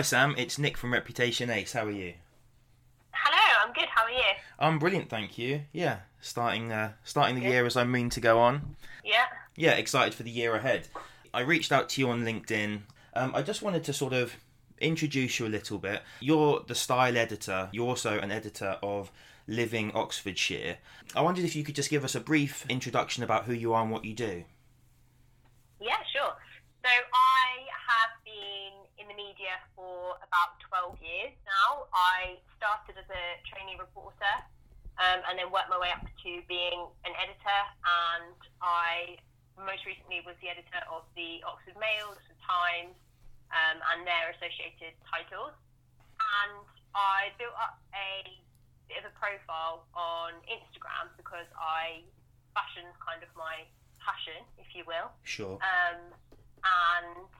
Hi Sam, it's Nick from Reputation Ace. How are you? Hello, I'm good. How are you? I'm brilliant, thank you. Yeah, starting uh, starting the year as I mean to go on. Yeah. Yeah, excited for the year ahead. I reached out to you on LinkedIn. Um, I just wanted to sort of introduce you a little bit. You're the style editor. You're also an editor of Living Oxfordshire. I wondered if you could just give us a brief introduction about who you are and what you do. Yeah, sure. So I have been in the media for about 12 years now. I started as a trainee reporter um, and then worked my way up to being an editor. And I most recently was the editor of the Oxford Mail, the Times, um, and their associated titles. And I built up a bit of a profile on Instagram because I fashion's kind of my passion, if you will. Sure. Um, and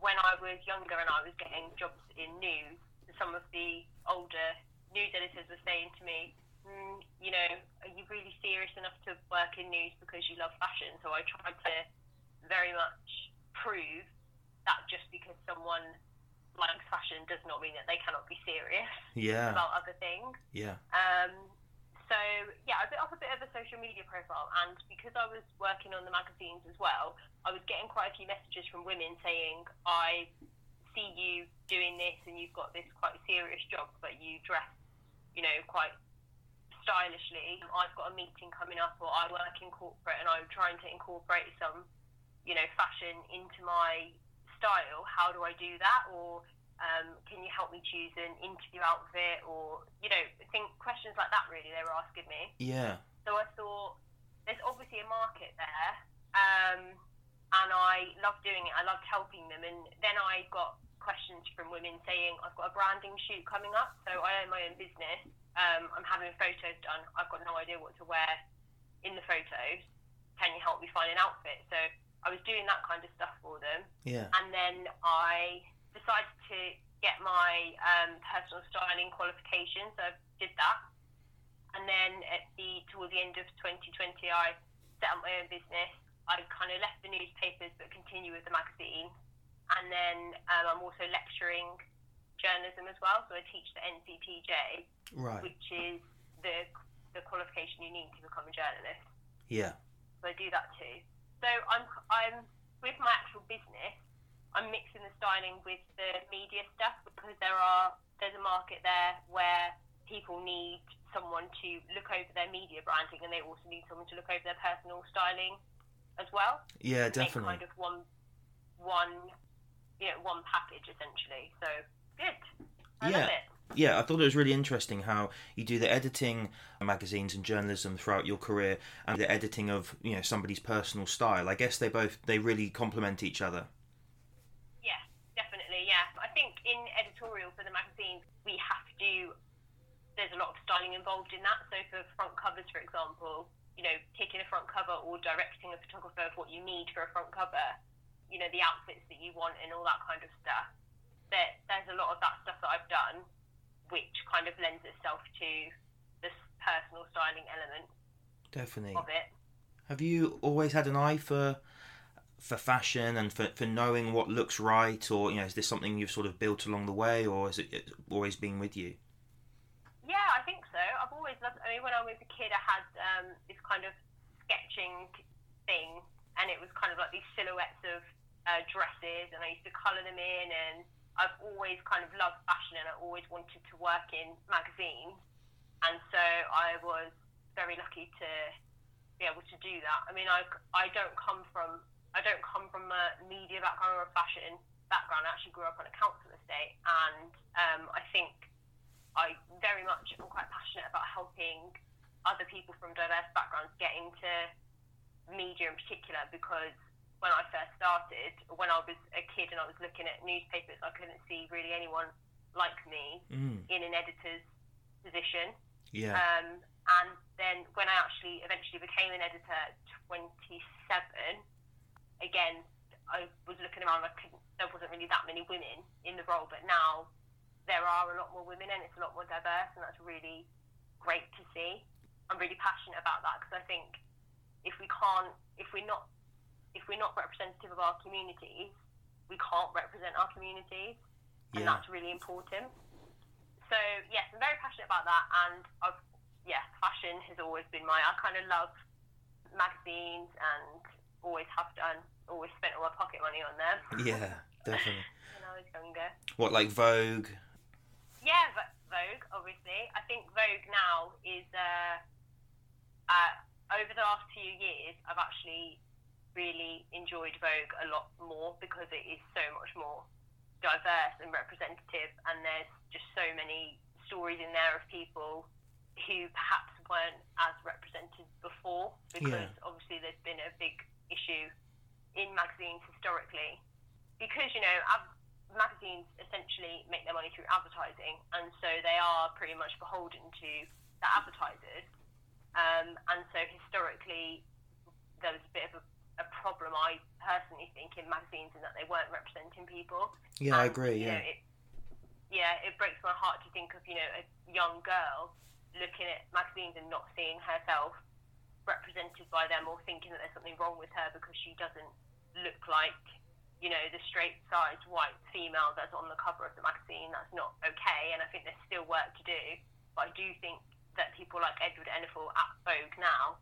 when I was younger and I was getting jobs in news, some of the older news editors were saying to me, mm, you know, are you really serious enough to work in news because you love fashion? So I tried to very much prove that just because someone likes fashion does not mean that they cannot be serious Yeah. about other things. Yeah. Um, so yeah, I built up a bit of a social media profile, and because I was working on the magazines as well, I was getting quite a few messages from women saying, "I see you doing this, and you've got this quite serious job, but you dress, you know, quite stylishly. I've got a meeting coming up, or I work in corporate, and I'm trying to incorporate some, you know, fashion into my style. How do I do that? Or um, can you help me choose an interview outfit or you know think questions like that really they were asking me Yeah. so i thought there's obviously a market there um, and i loved doing it i loved helping them and then i got questions from women saying i've got a branding shoot coming up so i own my own business um, i'm having photos done i've got no idea what to wear in the photos can you help me find an outfit so i was doing that kind of stuff for them Yeah. and then I decided to get my um, personal styling qualification, so I did that. And then at the toward the end of 2020, I set up my own business. I kind of left the newspapers but continue with the magazine. And then um, I'm also lecturing journalism as well, so I teach the NCTJ, Right. which is the the qualification you need to become a journalist Yeah. so I do that too. So I'm I'm with my actual business. I'm mixing the styling with the media stuff because there are there's a market there where people need someone to look over their media branding and they also need someone to look over their personal styling as well. Yeah, definitely. kind of one one you know one package essentially. So good. I Yeah. love it. Yeah, I thought it was really interesting how you do the editing uh, magazines and journalism throughout your career and the editing of, you know, somebody's personal style. I guess they both they really complement each other. Yeah, definitely. Yeah, I think in editorial for the magazines we have to. There's a lot of styling involved in that. So for front covers, for example, you know, picking a front cover or directing a photographer of what you need for a front cover, you know, the outfits that you want and all that kind of stuff. There, there's a lot of that stuff that I've done, which kind of lends itself to this personal styling element Definitely. of it. Have you always had an eye for for fashion and for, for knowing what looks right or you know is this something you've sort of built along the way or is it always been with you? Yeah, I think so. I've always loved. I mean, when I was a kid, I had um, this kind of sketching thing, and it was kind of like these silhouettes of uh, dresses, and I used to colour them in. And I've always kind of loved fashion, and I always wanted to work in magazines, and so I was very lucky to be able to do that. I mean, I I don't come from I don't come from a media background or a fashion background. I actually grew up on a council estate, and um, I think I very much am quite passionate about helping other people from diverse backgrounds get into media in particular because when I first started, when I was a kid and I was looking at newspapers, I couldn't see really anyone like me Mm, in an editor's position. yeah. Um, and then when I actually eventually became an editor at 27, again, I was looking around, I couldn't, there wasn't really that many women in the role, but now there are a lot more women and it's a lot more diverse, and that's really great to see. I'm really passionate about that because I think if we can't, if we're not, if we're not representative of our communities, we can't represent our communities. and Yeah. that's really important. So yes, I'm very passionate about that, and I've yeah, fashion has always been my. I kind of love magazines and always have done. Always spent all my pocket money on them Yeah, definitely. when I was younger. What like Vogue? Yeah, Vogue, obviously. I think Vogue now is uh, uh, over the last few years. I've actually really enjoyed Vogue a lot more because it is so much more diverse and representative, and there's just so many stories in there of people who perhaps weren't as represented before because obviously there's been a big issue in magazines historically because you know av- magazines essentially make their money through advertising, and so they are pretty much beholden to the advertisers. Um, and so historically, there was a bit of a, a problem, I personally think, in magazines in that they weren't representing people. Yeah, I And, agree. you know, it, yeah, it breaks my heart to think of you know a young girl looking at magazines and not seeing herself represented by them, or thinking that there's something wrong with her because she doesn't look like you know the straight sized white female that's on the cover of the magazine. That's not okay, and I think there's still work to do. But I do think that people like Edward Enninful at Vogue now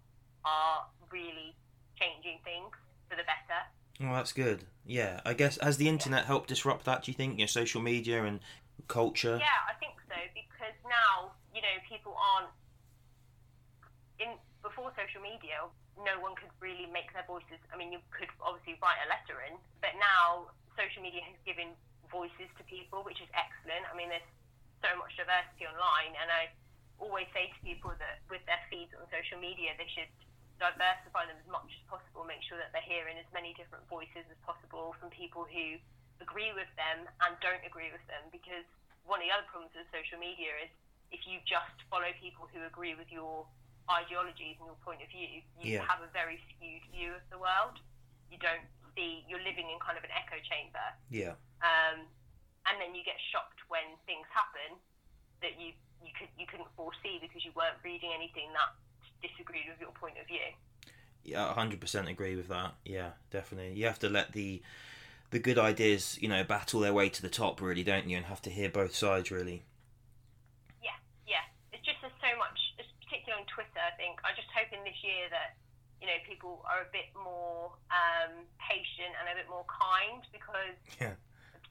are really changing things for the better. Oh, that's good. Yeah, I guess has the internet helped disrupt that? Do you think? You know, social media and culture. Yeah, I think so because now you know people aren't in before social media. No one could really make their voices. I mean, you could obviously write a letter in, but now social media has given voices to people, which is excellent. I mean, there's so much diversity online, and I always say to people that with their feeds on social media, they should diversify them as much as possible. Make sure that they're hearing as many different voices as possible from people who agree with them and don't agree with them, because one of the other problems with social media is if you just follow people who agree with your ideologies and your point of view, you Yeah. have a very skewed view of the world. You don't see, you're living in kind of an echo chamber. Yeah. Um, and then you get shocked when things happen that you, you, could, you couldn't foresee because you weren't reading anything that disagreed with your point of view. Yeah, hundred percent agree with that. Yeah, definitely. You have to let the the good ideas, you know, battle their way to the top, really, don't you? And have to hear both sides, really. Yeah, yeah. It's just there's so much, particularly on Twitter. I think I'm just hoping this year that you know people are a bit more um, patient and a bit more kind because Yeah.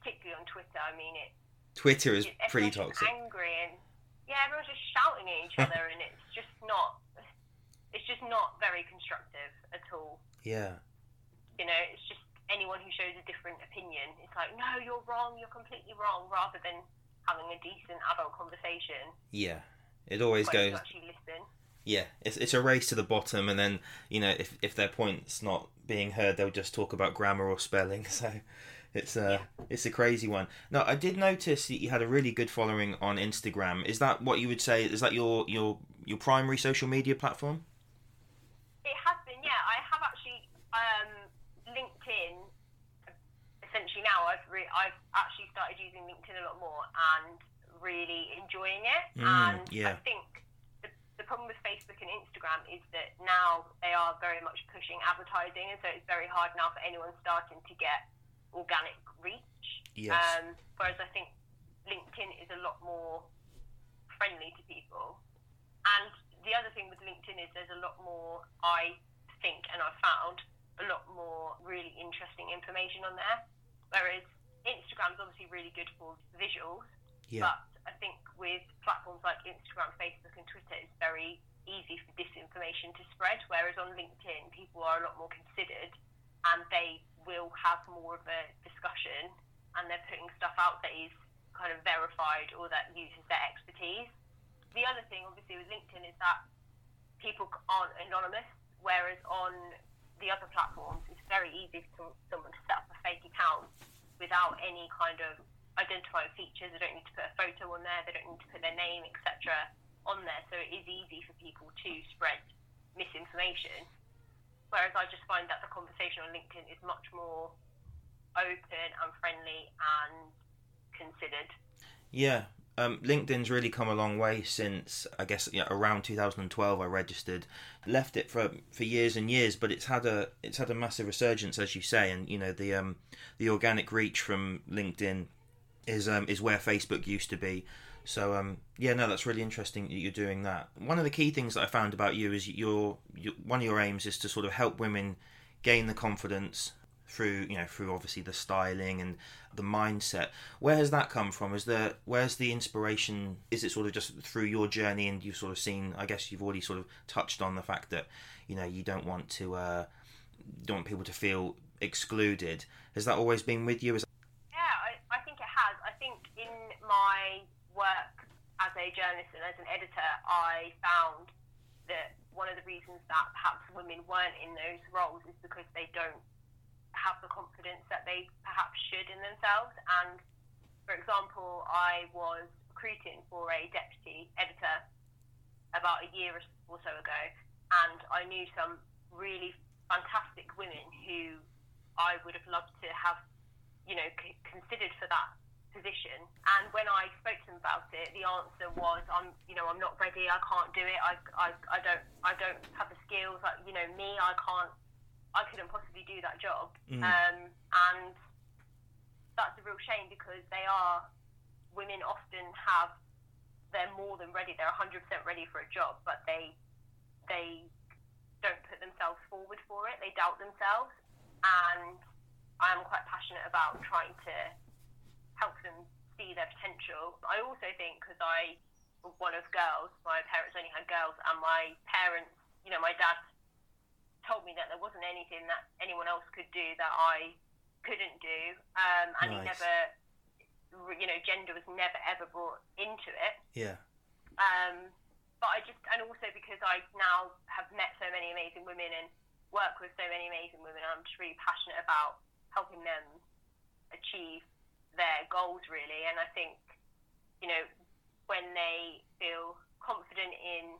particularly on Twitter, I mean it. Twitter is pretty toxic. angry and yeah, everyone's just shouting at each other, and it's just not. It's just not very constructive at all. Yeah. You know, it's just anyone who shows a different opinion. It's like, no, you're wrong. You're completely wrong. Rather than having a decent adult conversation, Yeah. It always goes. actually listen. Yeah, it's it's a race to the bottom, and then you know if if their point's not being heard, they'll just talk about grammar or spelling. So it's a it's a crazy one. Now I did notice that you had a really good following on Instagram. Is that what you would say? Is that your your your primary social media platform? It has been, yeah. I have actually um, LinkedIn. Essentially, now I've re- I've actually started using LinkedIn a lot more and really enjoying it. Mm, and yeah. I think the, the problem with Facebook and Instagram is that now they are very much pushing advertising, and so it's very hard now for anyone starting to get organic reach. Yes. Um, whereas I think LinkedIn is a lot more friendly to people. And the other thing with LinkedIn is there's a lot more, I think, and I've found a lot more really interesting information on there. Whereas Instagram's obviously really good for visuals, yeah. but I think with platforms like Instagram, Facebook, and Twitter, it's very easy for disinformation to spread. Whereas on LinkedIn, people are a lot more considered and they will have more of a discussion and they're putting stuff out that is kind of verified or that uses their expertise. The other thing, obviously, with LinkedIn is that people aren't anonymous, whereas on the other platforms, it's very easy for someone to set up a fake account without any kind of identifying features. They don't need to put a photo on there, they don't need to put their name, etc., on there. So it is easy for people to spread misinformation. Whereas I just find that the conversation on LinkedIn is much more open and friendly and considered. Yeah, um, LinkedIn's really come a long way since I guess yeah, around 2012 I registered. Left it for for years and years, but it's had a it's had a massive resurgence as you say, and you know the um the organic reach from LinkedIn is um, is where Facebook used to be. So um, yeah, no, that's really interesting that you're doing that. One of the key things that I found about you is your, your one of your aims is to sort of help women gain the confidence through you know through obviously the styling and the mindset. Where has that come from? Is there where's the inspiration? Is it sort of just through your journey and you've sort of seen i guess you've already sort of touched on the fact that you know you don't want to uh don't want people to feel excluded. Has that always been with you? Is yeah I, I think it has i think in my work as a journalist and as an editor i found that one of the reasons that perhaps women weren't in those roles is because they don't have the confidence that they perhaps should in themselves. And for example, I was recruiting for a deputy editor about a year or so ago, and I knew some really fantastic women who I would have loved to have, you know, c- considered for that position. And when I spoke to them about it, the answer was, "I'm, you know, I'm not ready. I can't do it. I, I, I don't, I don't have the skills. Like, you know, me, I can't I couldn't possibly do that job. Mm. Um, and that's a real shame because they are, women often have, they're more than ready, they're 100% ready for a job, but they, they don't put themselves forward for it, they doubt themselves. And I'm quite passionate about trying to help them see their potential. I also think because I was one of girls, my parents only had girls, and my parents, you know, my dad told me that there wasn't anything that anyone else could do that I couldn't do, um, and nice. he never, you know, gender was never ever brought into it. Yeah. Um, but I just, and also because I now have met so many amazing women and work with so many amazing women, I'm just really passionate about helping them achieve their goals, really. And I think, you know, when they feel confident in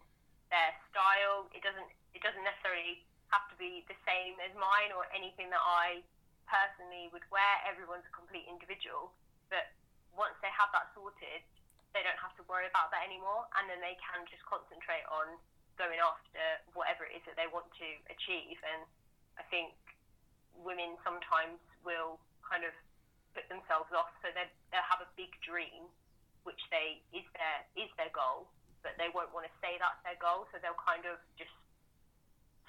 their style, it doesn't, it doesn't necessarily have to be the same as mine or anything that I personally would wear. Everyone's a complete individual. But once they have that sorted, they don't have to worry about that anymore. And then they can just concentrate on going after whatever it is that they want to achieve. And I think women sometimes will kind of put themselves off. So they they'll have a big dream, which they is their is their goal, but they won't want to say that's their goal. So they'll kind of just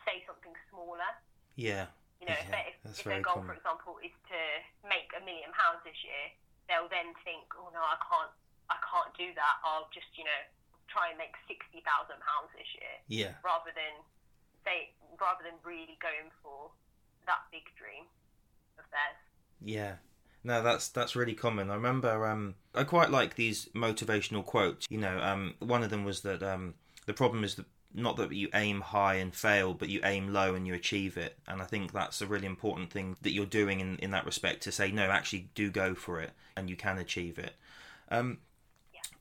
say something smaller. Yeah. You know, yeah, if, if, if their goal, common. for example, is to make a million pounds this year, they'll then think, oh no, I can't, I can't do that. I'll just, you know, try and make sixty thousand pounds this year. Yeah. Rather than say, rather than really going for that big dream of theirs. Yeah. No, that's that's really common. I remember um, I quite like these motivational quotes. You know, um, one of them was that um, the problem is that not that you aim high and fail, but you aim low and you achieve it. And I think that's a really important thing that you're doing in, in that respect to say, no, actually do go for it and you can achieve it. Um,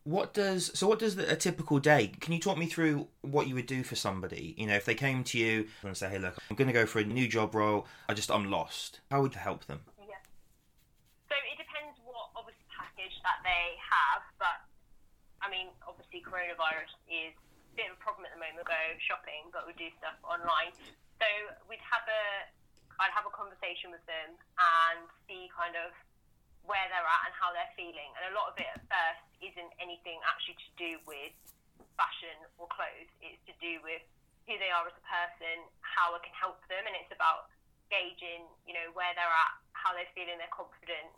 what does so what does the, a typical day can you talk me through what you would do for somebody you know if they came to you and say hey look i'm going to go for a new job role i just i'm lost how would you help them yeah so it depends what obviously package that they have but i mean obviously coronavirus is a bit of a problem at the moment. Go shopping, but we do stuff online. So we'd have a, I'd have a conversation with them and see kind of where they're at and how they're feeling. And a lot of it at first isn't anything actually to do with fashion or clothes. It's to do with who they are as a person, how I can help them, and it's about gauging, you know, where they're at, how they're feeling, their confidence,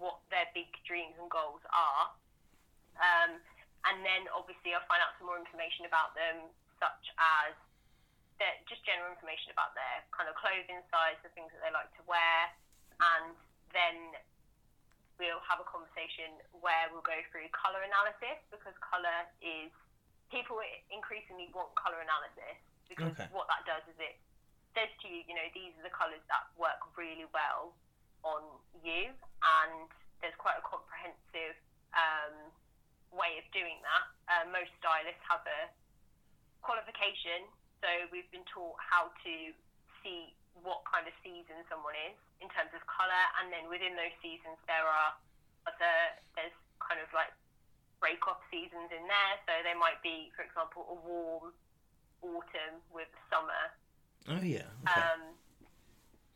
what their big dreams and goals are. Um, and then obviously I'll find out some more information about them, such as just general information about their kind of clothing size, the things that they like to wear, and then we'll have a conversation where we'll go through colour analysis because colour is people increasingly want colour analysis because okay. what that does is it says to you, you know, these are the colours that work really well on you, and there's quite a comprehensive um, way of doing that. Uh, most stylists have a qualification, so we've been taught how to see what kind of season someone is in terms of colour, and then within those seasons there are other there's kind of like break off seasons in there. So there might be, for example, a warm autumn with summer. Oh yeah. Okay. Um,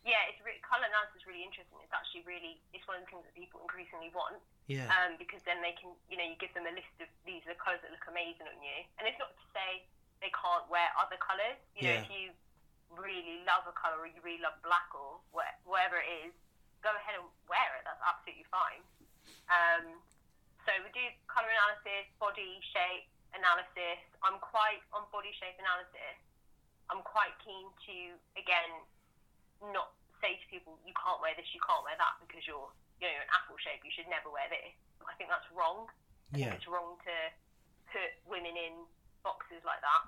yeah, it's re- color analysis is really interesting. It's actually really it's one of the things that people increasingly want Yeah. um, because then they can, you know, you give them a list of these are the colours that look amazing on you. And it's not to say they can't wear other colours. You know, Yeah. if you really love a colour or you really love black or wha- whatever it is, go ahead and wear it. That's absolutely fine. Um, so we do colour analysis, body shape analysis. I'm quite on body shape analysis. I'm quite keen to again not say to people you can't wear this, you can't wear that because you're you know an apple shape. You should never wear this. I think that's wrong. I Yeah. think it's wrong to put women in boxes like that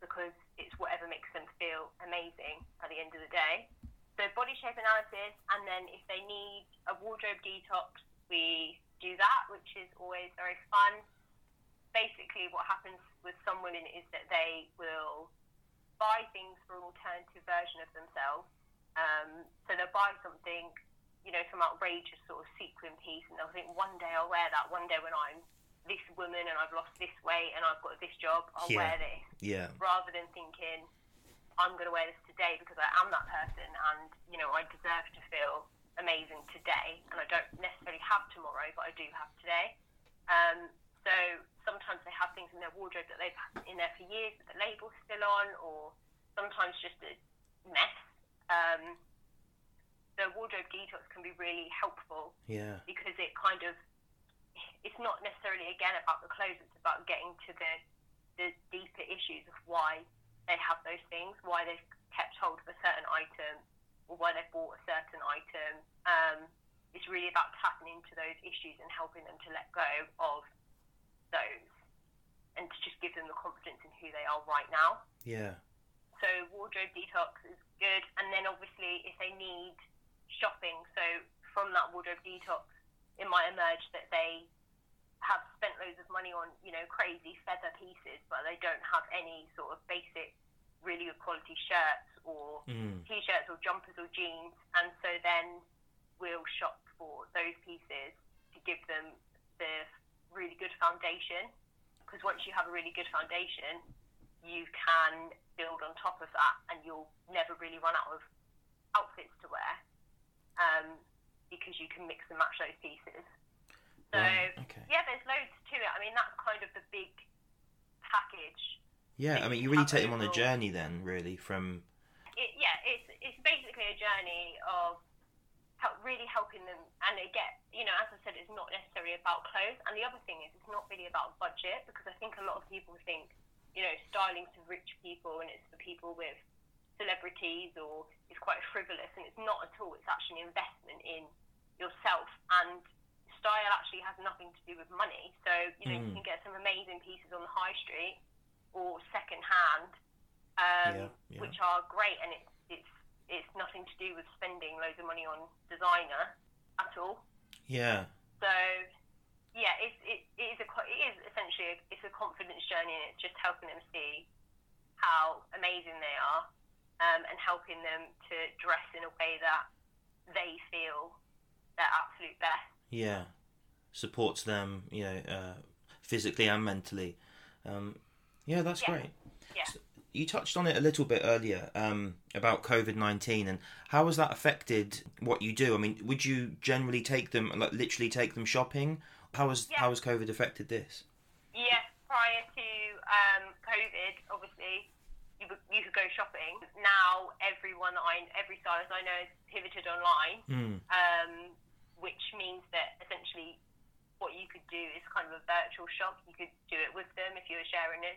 because it's whatever makes them feel amazing at the end of the day. So body shape analysis, and then if they need a wardrobe detox, we do that, which is always very fun. Basically, what happens with some women is that they will buy things for an alternative version of themselves. Um, so they'll buy something, you know, some outrageous sort of sequin piece, and they'll think, one day I'll wear that. One day when I'm this woman and I've lost this weight and I've got this job, I'll Yeah. wear this Yeah. rather than thinking I'm going to wear this today because I am that person and you know I deserve to feel amazing today and I don't necessarily have tomorrow but I do have today um, so sometimes they have things in their wardrobe that they've had in there for years but the label's still on or sometimes just a mess um, the wardrobe detox can be really helpful Yeah. because it kind of it's not necessarily again about the clothes it's about getting to the the deeper issues of why they have those things why they've kept hold of a certain item or why they've bought a certain item um, it's really about tapping into those issues and helping them to let go of those and to just give them the confidence in who they are right now Yeah. so wardrobe detox is good, and then obviously if they need shopping, so from that wardrobe detox, it might emerge that they have spent loads of money on you know crazy feather pieces, but they don't have any sort of basic, really good quality shirts or Mm. t-shirts or jumpers or jeans, and so then we'll shop for those pieces to give them the really good foundation. Because once you have a really good foundation, you can build on top of that, and you'll never really run out of outfits to wear, um, because you can mix and match those pieces. So Right, okay. yeah, there's loads to it. I mean, that's kind of the big package Yeah. I mean, you really take them on a journey then, really, from it, yeah, it's it's basically a journey of help, really helping them, and it get you know, as I said, it's not necessarily about clothes. And the other thing is, it's not really about budget because I think a lot of people think, you know, styling's for rich people and it's for people with celebrities or it's quite frivolous, and it's not at all. It's actually an investment in yourself and. Style actually has nothing to do with money, so you know Mm. you can get some amazing pieces on the high street or second hand, um, Yeah, yeah. which are great, and it's it's it's nothing to do with spending loads of money on designer at all. yeah. So yeah, it's it, it is a it is essentially a, it's a confidence journey, and it's just helping them see how amazing they are, um, and helping them to dress in a way that they feel their absolute best. Yeah. Supports them, you know, uh, physically and mentally. Um, yeah, that's Yeah. great. Yeah. So you touched on it a little bit earlier um, about COVID nineteen and how has that affected what you do? I mean, would you generally take them, like literally take them shopping? How has Yeah. how has COVID affected this? Yes, prior to um, COVID, obviously, you, you could go shopping. Now, everyone that I, every stylist I know has pivoted online, Mm. um, which means that essentially what you could do is kind of a virtual shop. You could do it with them if you were sharing a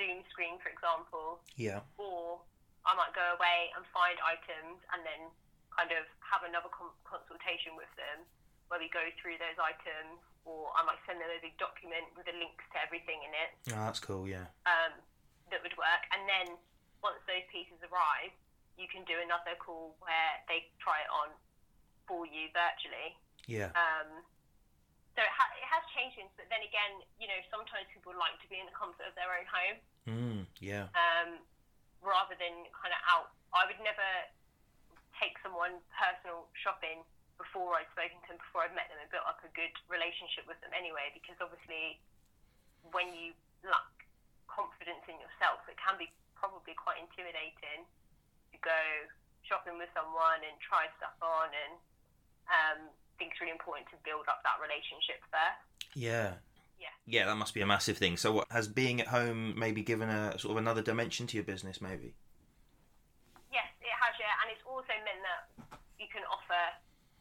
Zoom screen, for example, Yeah. or I might go away and find items and then kind of have another con- consultation with them where we go through those items, or I might send them a big document with the links to everything in it Oh, that's cool. Yeah. um, that would work. And then once those pieces arrive, you can do another call where they try it on for you virtually. Yeah. Um, so it, ha- it has changed things, but then again, you know, sometimes people like to be in the comfort of their own home Mm. Yeah. um, rather than kind of out. I would never take someone personal shopping before I'd spoken to them, before I'd met them and built up a good relationship with them anyway, because obviously when you lack confidence in yourself, it can be probably quite intimidating to go shopping with someone and try stuff on and um, think it's really important to build up that relationship first. Yeah. Yeah. Yeah, that must be a massive thing. So, what has being at home maybe given a sort of another dimension to your business? Maybe. Yes, it has, yeah, and it's also meant that you can offer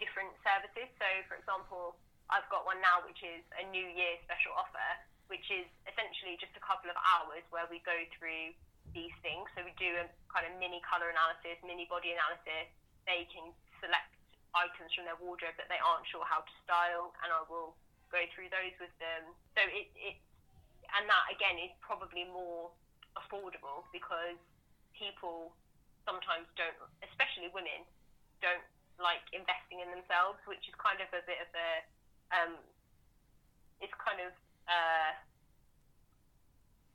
different services. So, for example, I've got one now which is a New Year special offer, which is essentially just a couple of hours where we go through these things. So we do a kind of mini color analysis, mini body analysis. They can select items from their wardrobe that they aren't sure how to style, and I will go through those with them. So it, it and that again is probably more affordable because people sometimes don't, especially women, don't like investing in themselves, which is kind of a bit of a, um, it's kind of, uh,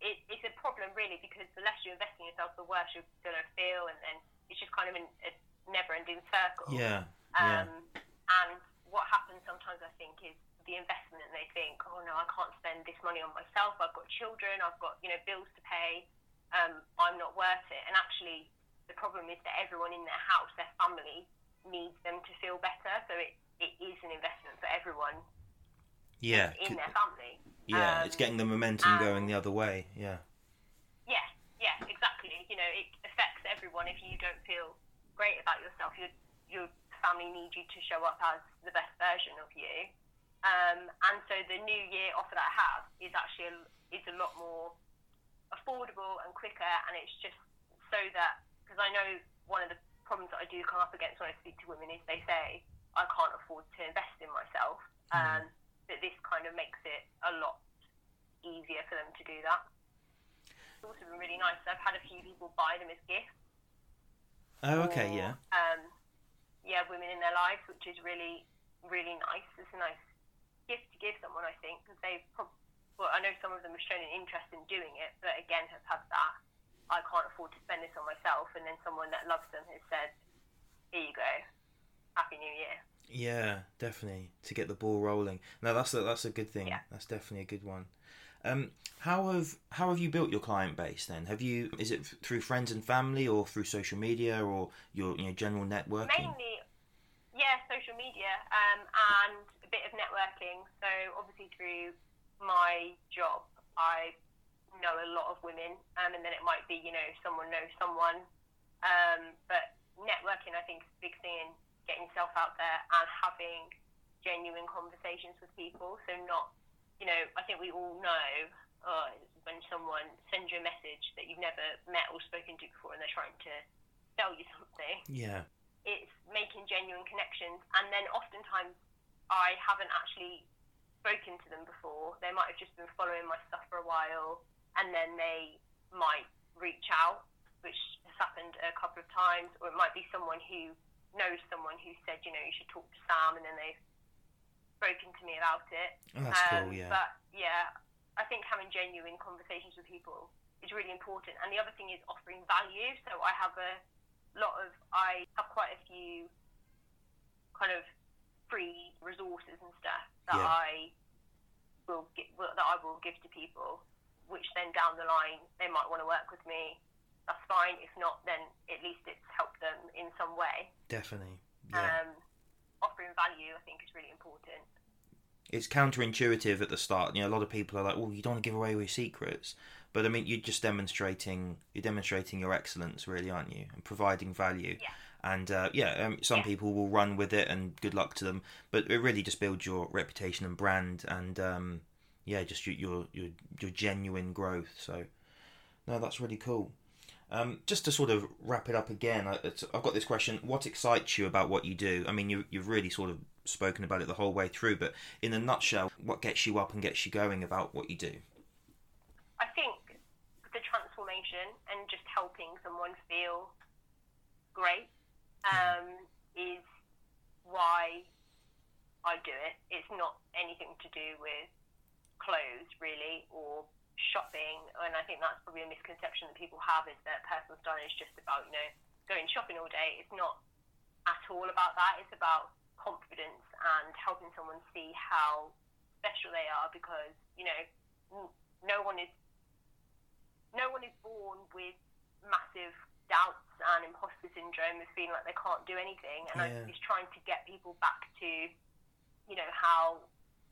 it, it's a problem really because the less you invest in yourself, the worse you're going to feel, and then it's just kind of an, a never-ending circle. Yeah. Um, And what happens sometimes, I think, is the investment, and they think, oh no, I can't spend this money on myself. I've got children. I've got you know bills to pay. Um, I'm not worth it. And actually, the problem is that everyone in their house, their family, needs them to feel better. So it, it is an investment for everyone Yeah. in their family. Yeah, Um, it's getting the momentum going the other way. Yeah. Yeah, yeah, exactly. You know, it affects everyone. If you don't feel great about yourself, your your family need you to show up as the best version of you. Um, and so the New Year offer that I have is actually a, is a lot more affordable and quicker, and it's just so that because I know one of the problems that I do come up against when I speak to women is they say I can't afford to invest in myself. Um, that this kind of makes it a lot easier for them to do that. It's also been really nice. I've had a few people buy them as gifts. Oh, okay. or, Yeah. Um, yeah, women in their lives, which is really, really nice. It's a nice gift to give someone, I think, because they've. Prob- well, I know some of them have shown an interest in doing it, but again, have had that. I can't afford to spend this on myself, and then someone that loves them has said, "Here you go, Happy New Year." Yeah, definitely to get the ball rolling. No, that's a, that's a good thing. Yeah. That's definitely a good one. Um, how have how have you built your client base then? Have you is it through friends and family or through social media or your you know general networking? Mainly, yeah, social media um, and a bit of networking. So obviously through my job, I know a lot of women, um, and then it might be you know someone knows someone. Um, but networking, I think, is a big thing in getting yourself out there and having genuine conversations with people. So not, you know, I think we all know. Uh, when someone sends you a message that you've never met or spoken to before and they're trying to sell you something, Yeah. it's making genuine connections. And then oftentimes I haven't actually spoken to them before. They might have just been following my stuff for a while and then they might reach out, which has happened a couple of times, or it might be someone who knows someone who said, you know, you should talk to Sam and then they've spoken to me about it. Oh, that's Um, cool. Yeah. But yeah, I think having genuine conversations with people is really important. And the other thing is offering value. So I have a lot of, I have quite a few kind of free resources and stuff that Yeah. I will get, that I will give to people, which then down the line they might want to work with me. That's fine. If not, then at least it's helped them in some way. Definitely. Yeah. Um, offering value, I think, is really important. it's counterintuitive at the start. You know, a lot of people are like, "Well, you don't want to give away your secrets," but I mean, you're just demonstrating you're demonstrating your excellence, really, aren't you? And providing value. Yeah. And uh, yeah, um, some Yeah. people will run with it, and good luck to them. But it really just builds your reputation and brand, and um, yeah, just your, your your your genuine growth. So, no, that's really cool. Um, just to sort of wrap it up again, I, I've got this question: What excites you about what you do? I mean, you, you've really sort of spoken about it the whole way through, but in a nutshell, what gets you up and gets you going about what you do? I think the transformation and just helping someone feel great um, is why I do it. It's not anything to do with clothes, really, or shopping. And I think that's probably a misconception that people have is that personal styling is just about, you know, going shopping all day. It's not at all about that. It's about confidence and helping someone see how special they are because, you know, no one is no one is born with massive doubts and imposter syndrome of feeling like they can't do anything and Yeah. I is trying to get people back to you know how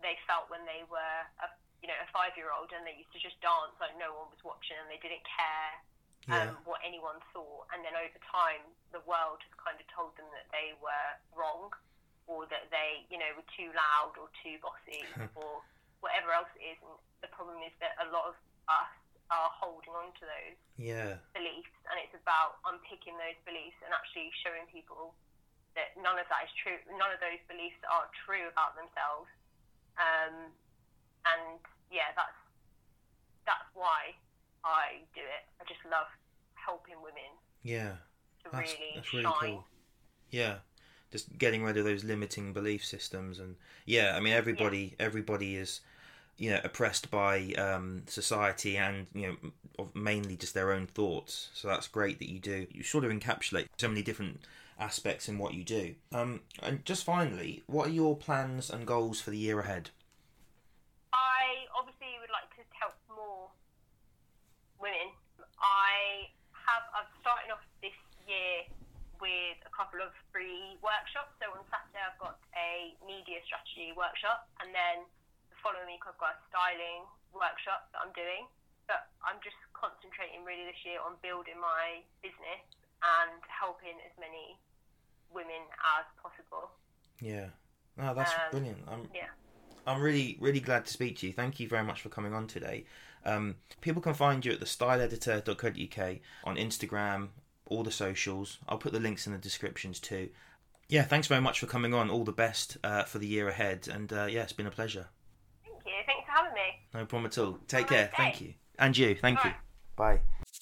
they felt when they were a you know a five year old and they used to just dance like no one was watching and they didn't care um, what anyone thought. And then over time, the world has kind of told them that they were wrong or that they you know were too loud or too bossy or whatever else it is. And the problem is that a lot of us are holding on to those Yeah. beliefs, and it's about unpicking those beliefs and actually showing people that none of that is true. None of those beliefs are true about themselves. Um, and yeah, that's that's why I do it. I just love helping women Yeah. to That's, really that's really shine. cool. Yeah. Just getting rid of those limiting belief systems and yeah, I mean everybody everybody is you know oppressed by um, society and you know mainly just their own thoughts. So that's great that you do. You sort of encapsulate so many different aspects in what you do. Um, and just finally, what are your plans and goals for the year ahead? I obviously would like to help more women. I have I've started off this year with a couple of free workshops. So on Saturday I've got a media strategy workshop, and then the following week I've got a styling workshop that I'm doing. But I'm just concentrating really this year on building my business and helping as many women as possible. Yeah. No, that's Um, brilliant. I'm Yeah. I'm really, really glad to speak to you. Thank you very much for coming on today. Um, people can find you at the styleeditor.co.uk on Instagram, all the socials. I'll put the links in the descriptions too. Yeah, thanks very much for coming on. All the best uh, for the year ahead. And uh, yeah, it's been a pleasure. Thank you. Thanks for having me. No problem at all. Take Have care. nice Thank you. And you. Thank All you. right. Bye.